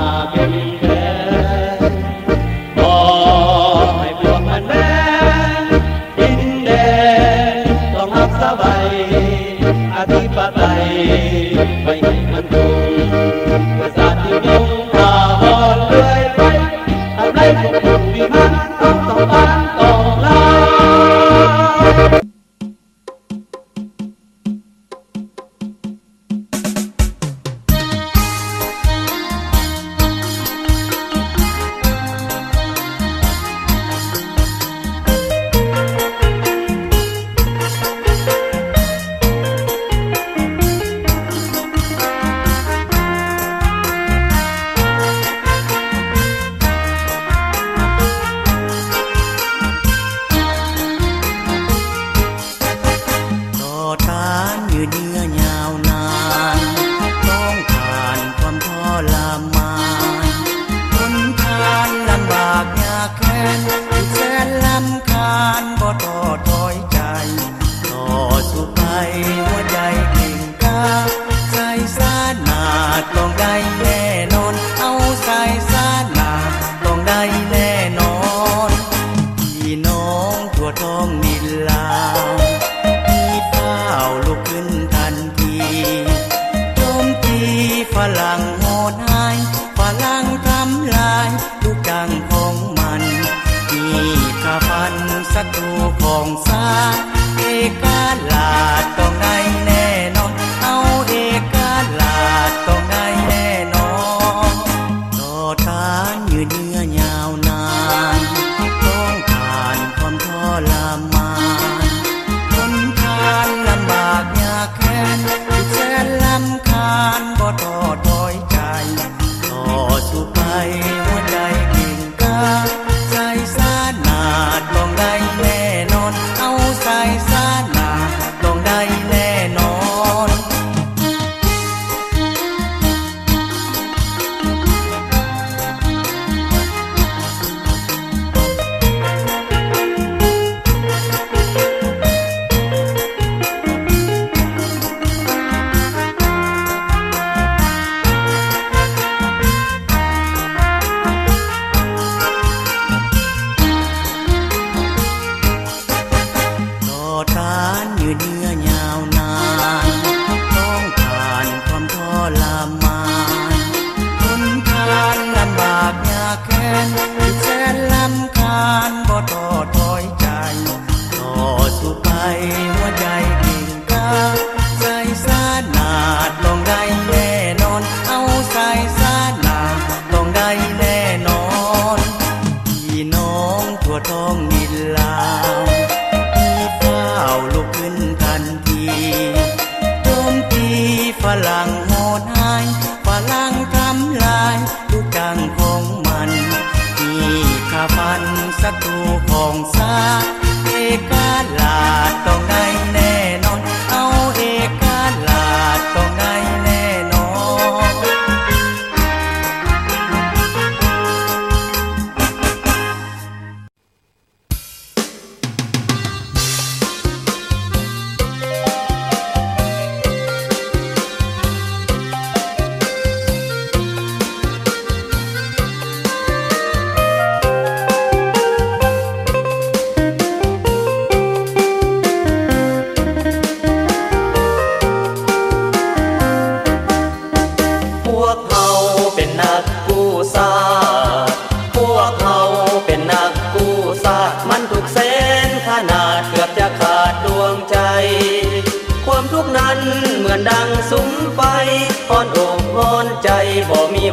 ง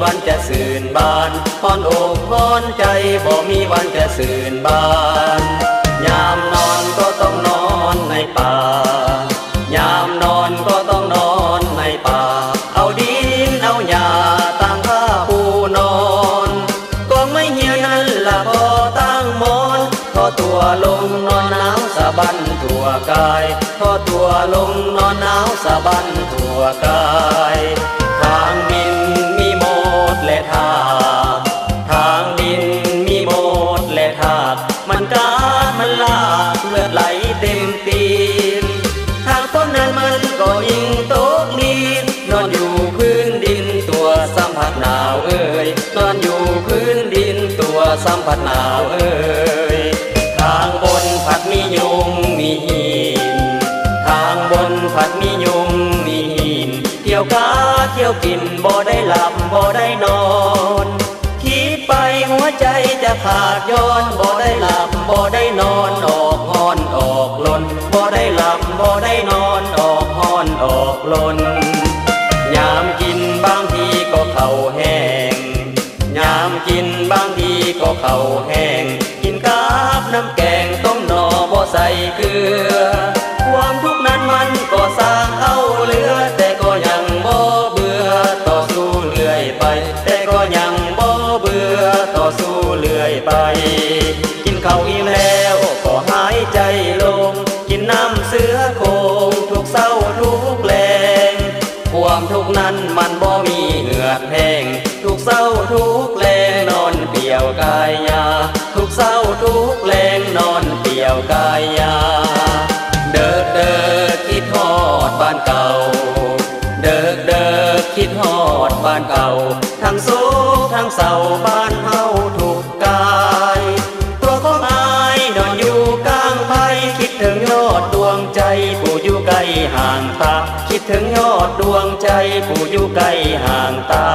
วันจะสื่นบานพนอกพนใจบ่มีวันจะสื่นบาน พัดหนาวเอ้ยทางบนผัดมียุงมีหิน ทางบนผัดมียุงมีหิน เที่ยวกาเที่ยวกินบ่ได้หลับบ่ได้นอน คิดไปหัวใจจะขาดย้อนบ่ได้หลับบ่ได้นอนนอน เศร้าบ้านเฮาถูกกาย ตัวของอายนอนอยู่กลางไพคิดถึงยอดดวงใจผู้อยู่ไกลห่างตา คิดถึงยอดดวงใจผู้อยู่ไกลห่างตา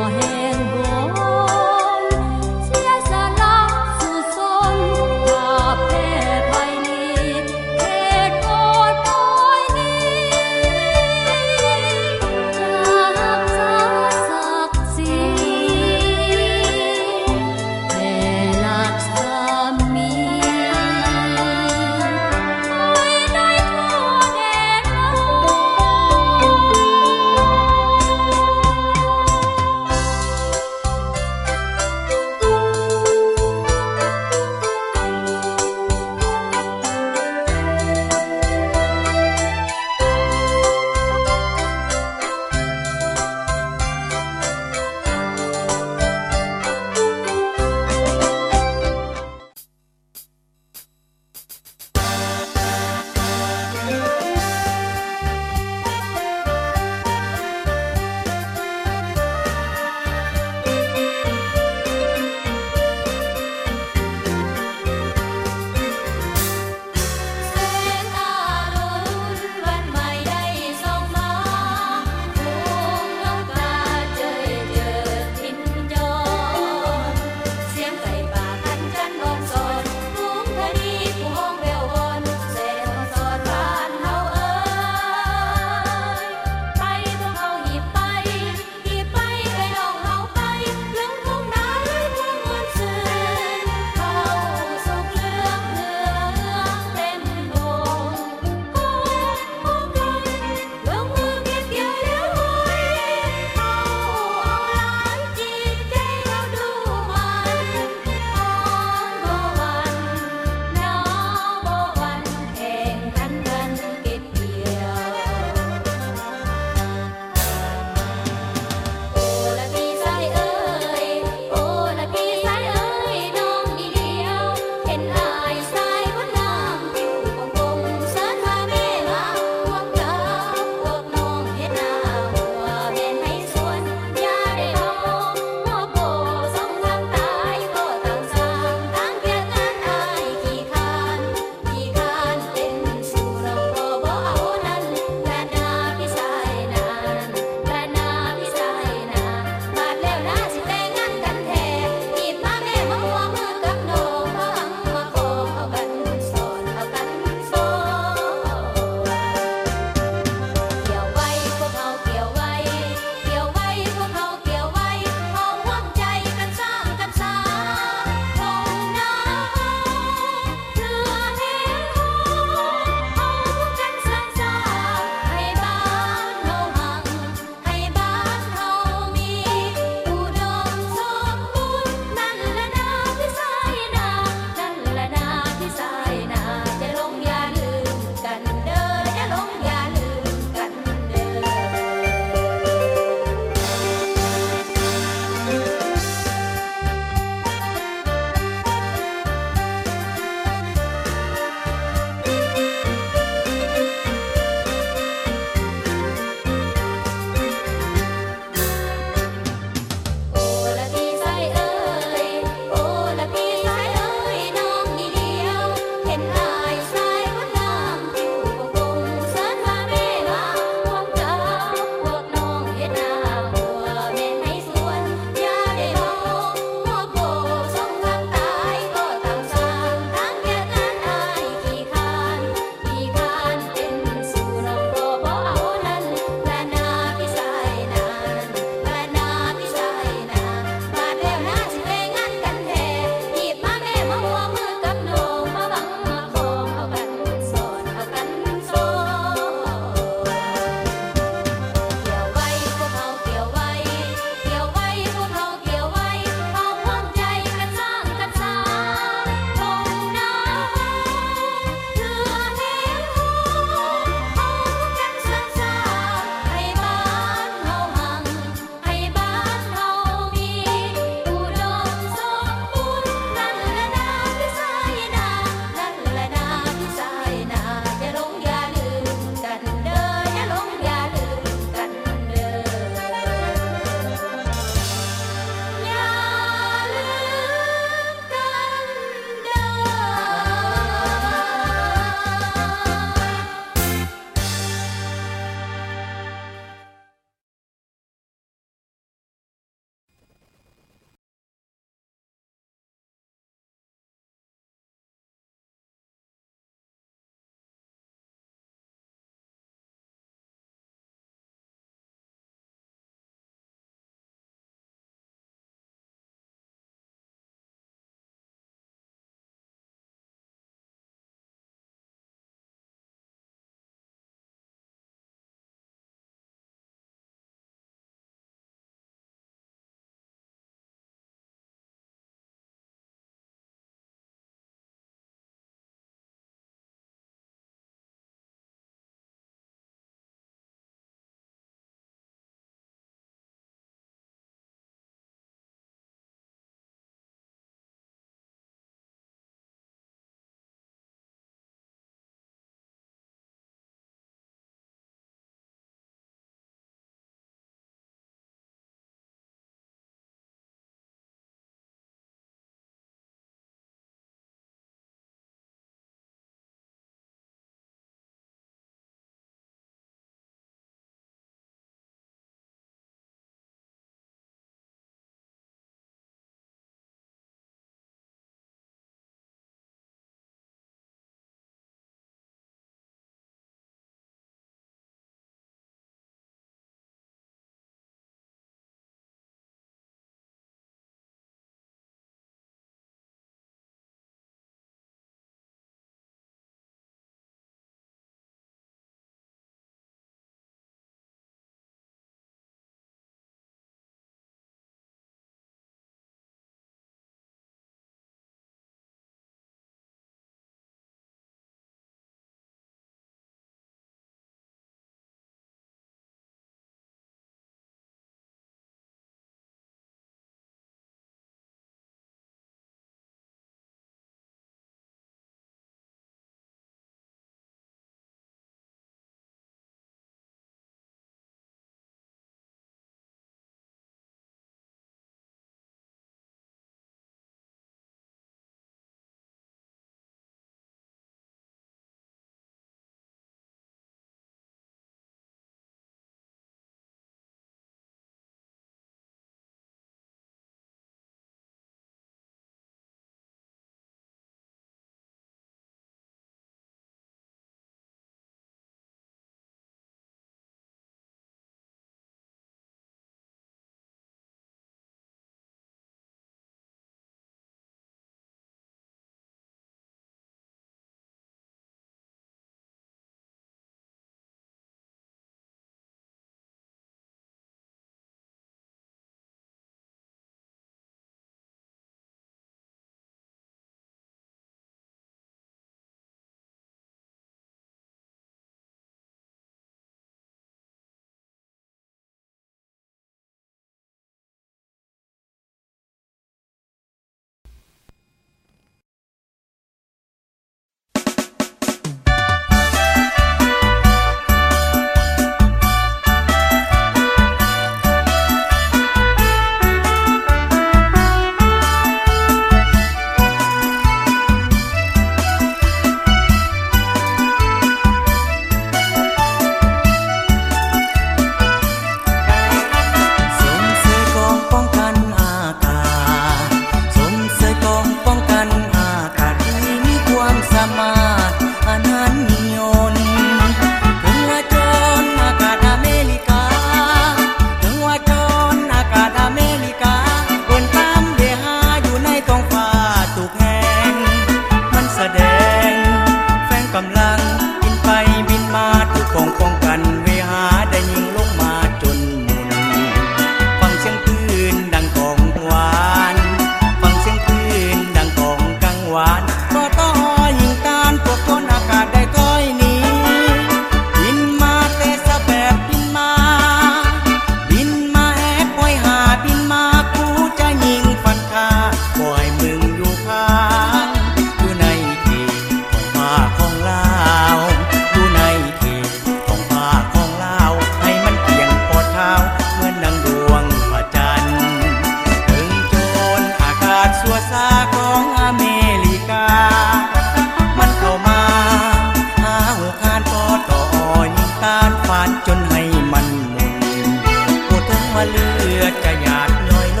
ว่าเลือดจะหยาดน้อยล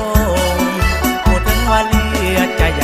งปวนั้งว่าเลือดจะหยาด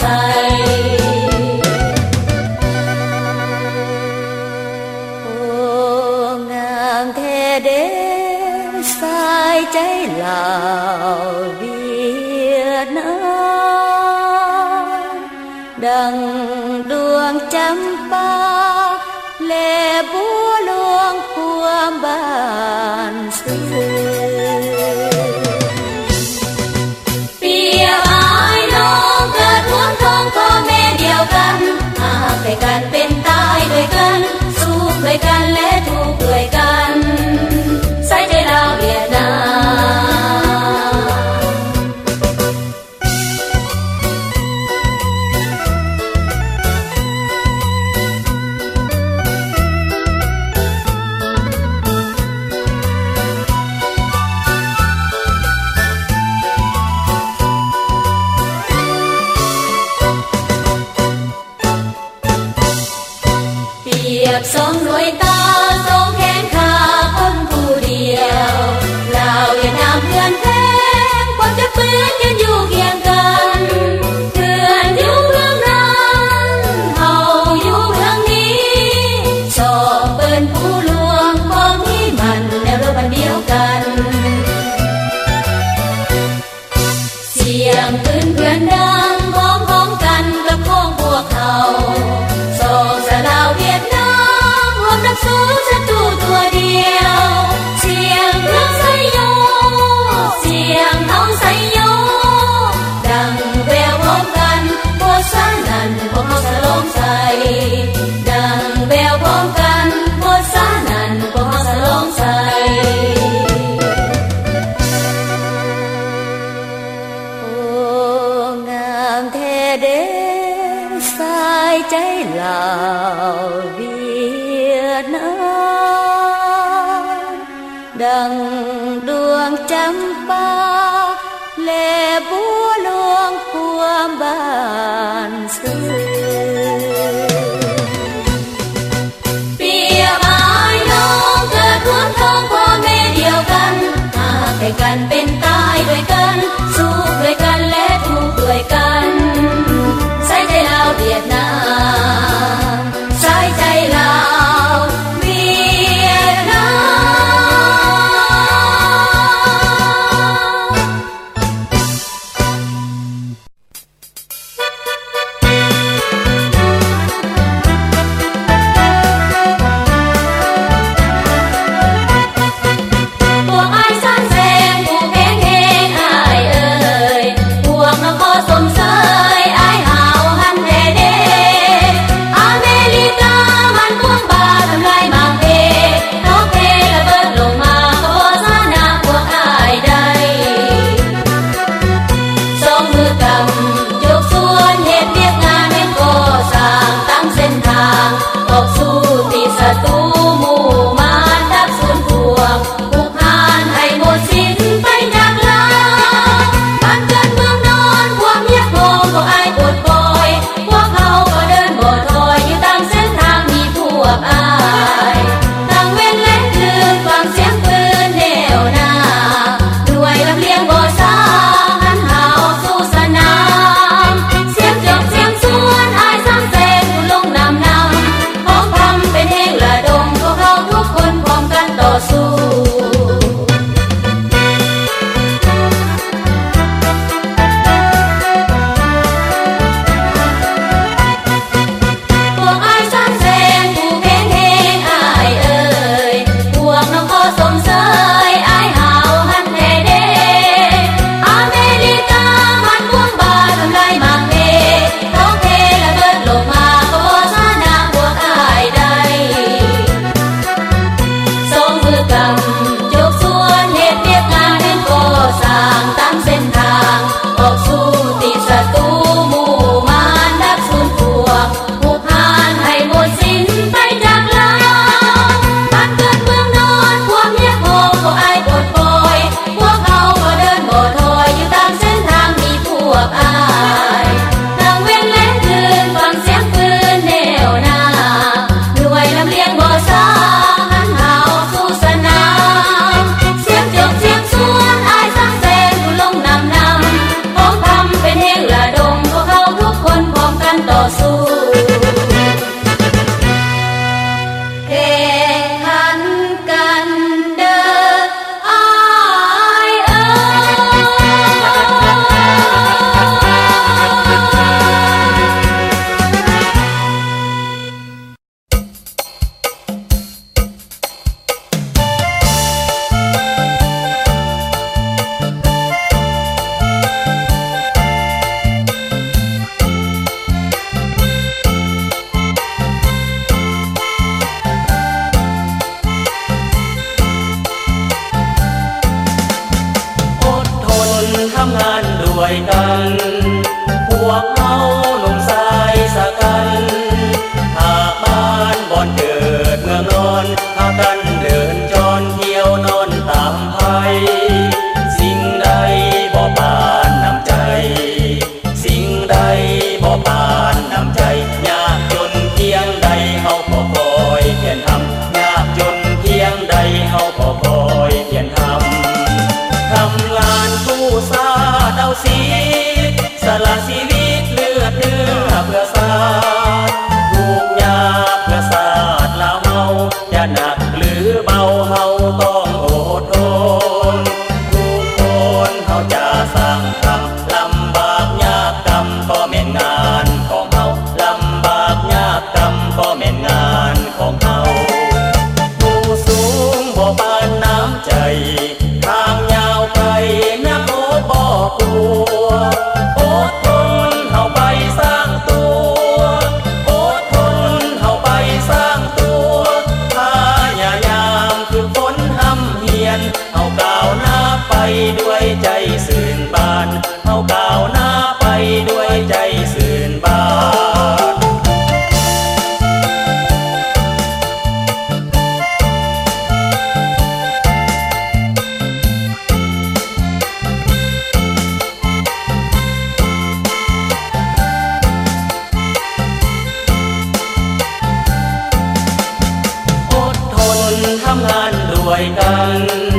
dài ngàn thế đế sai trái lào. ៀបសងរួយតា ด้วยกันเป็นตายด้วยกันสู้ด้วยกันและทุกข์ด้วยกันใส่ใจเราเวียดนาม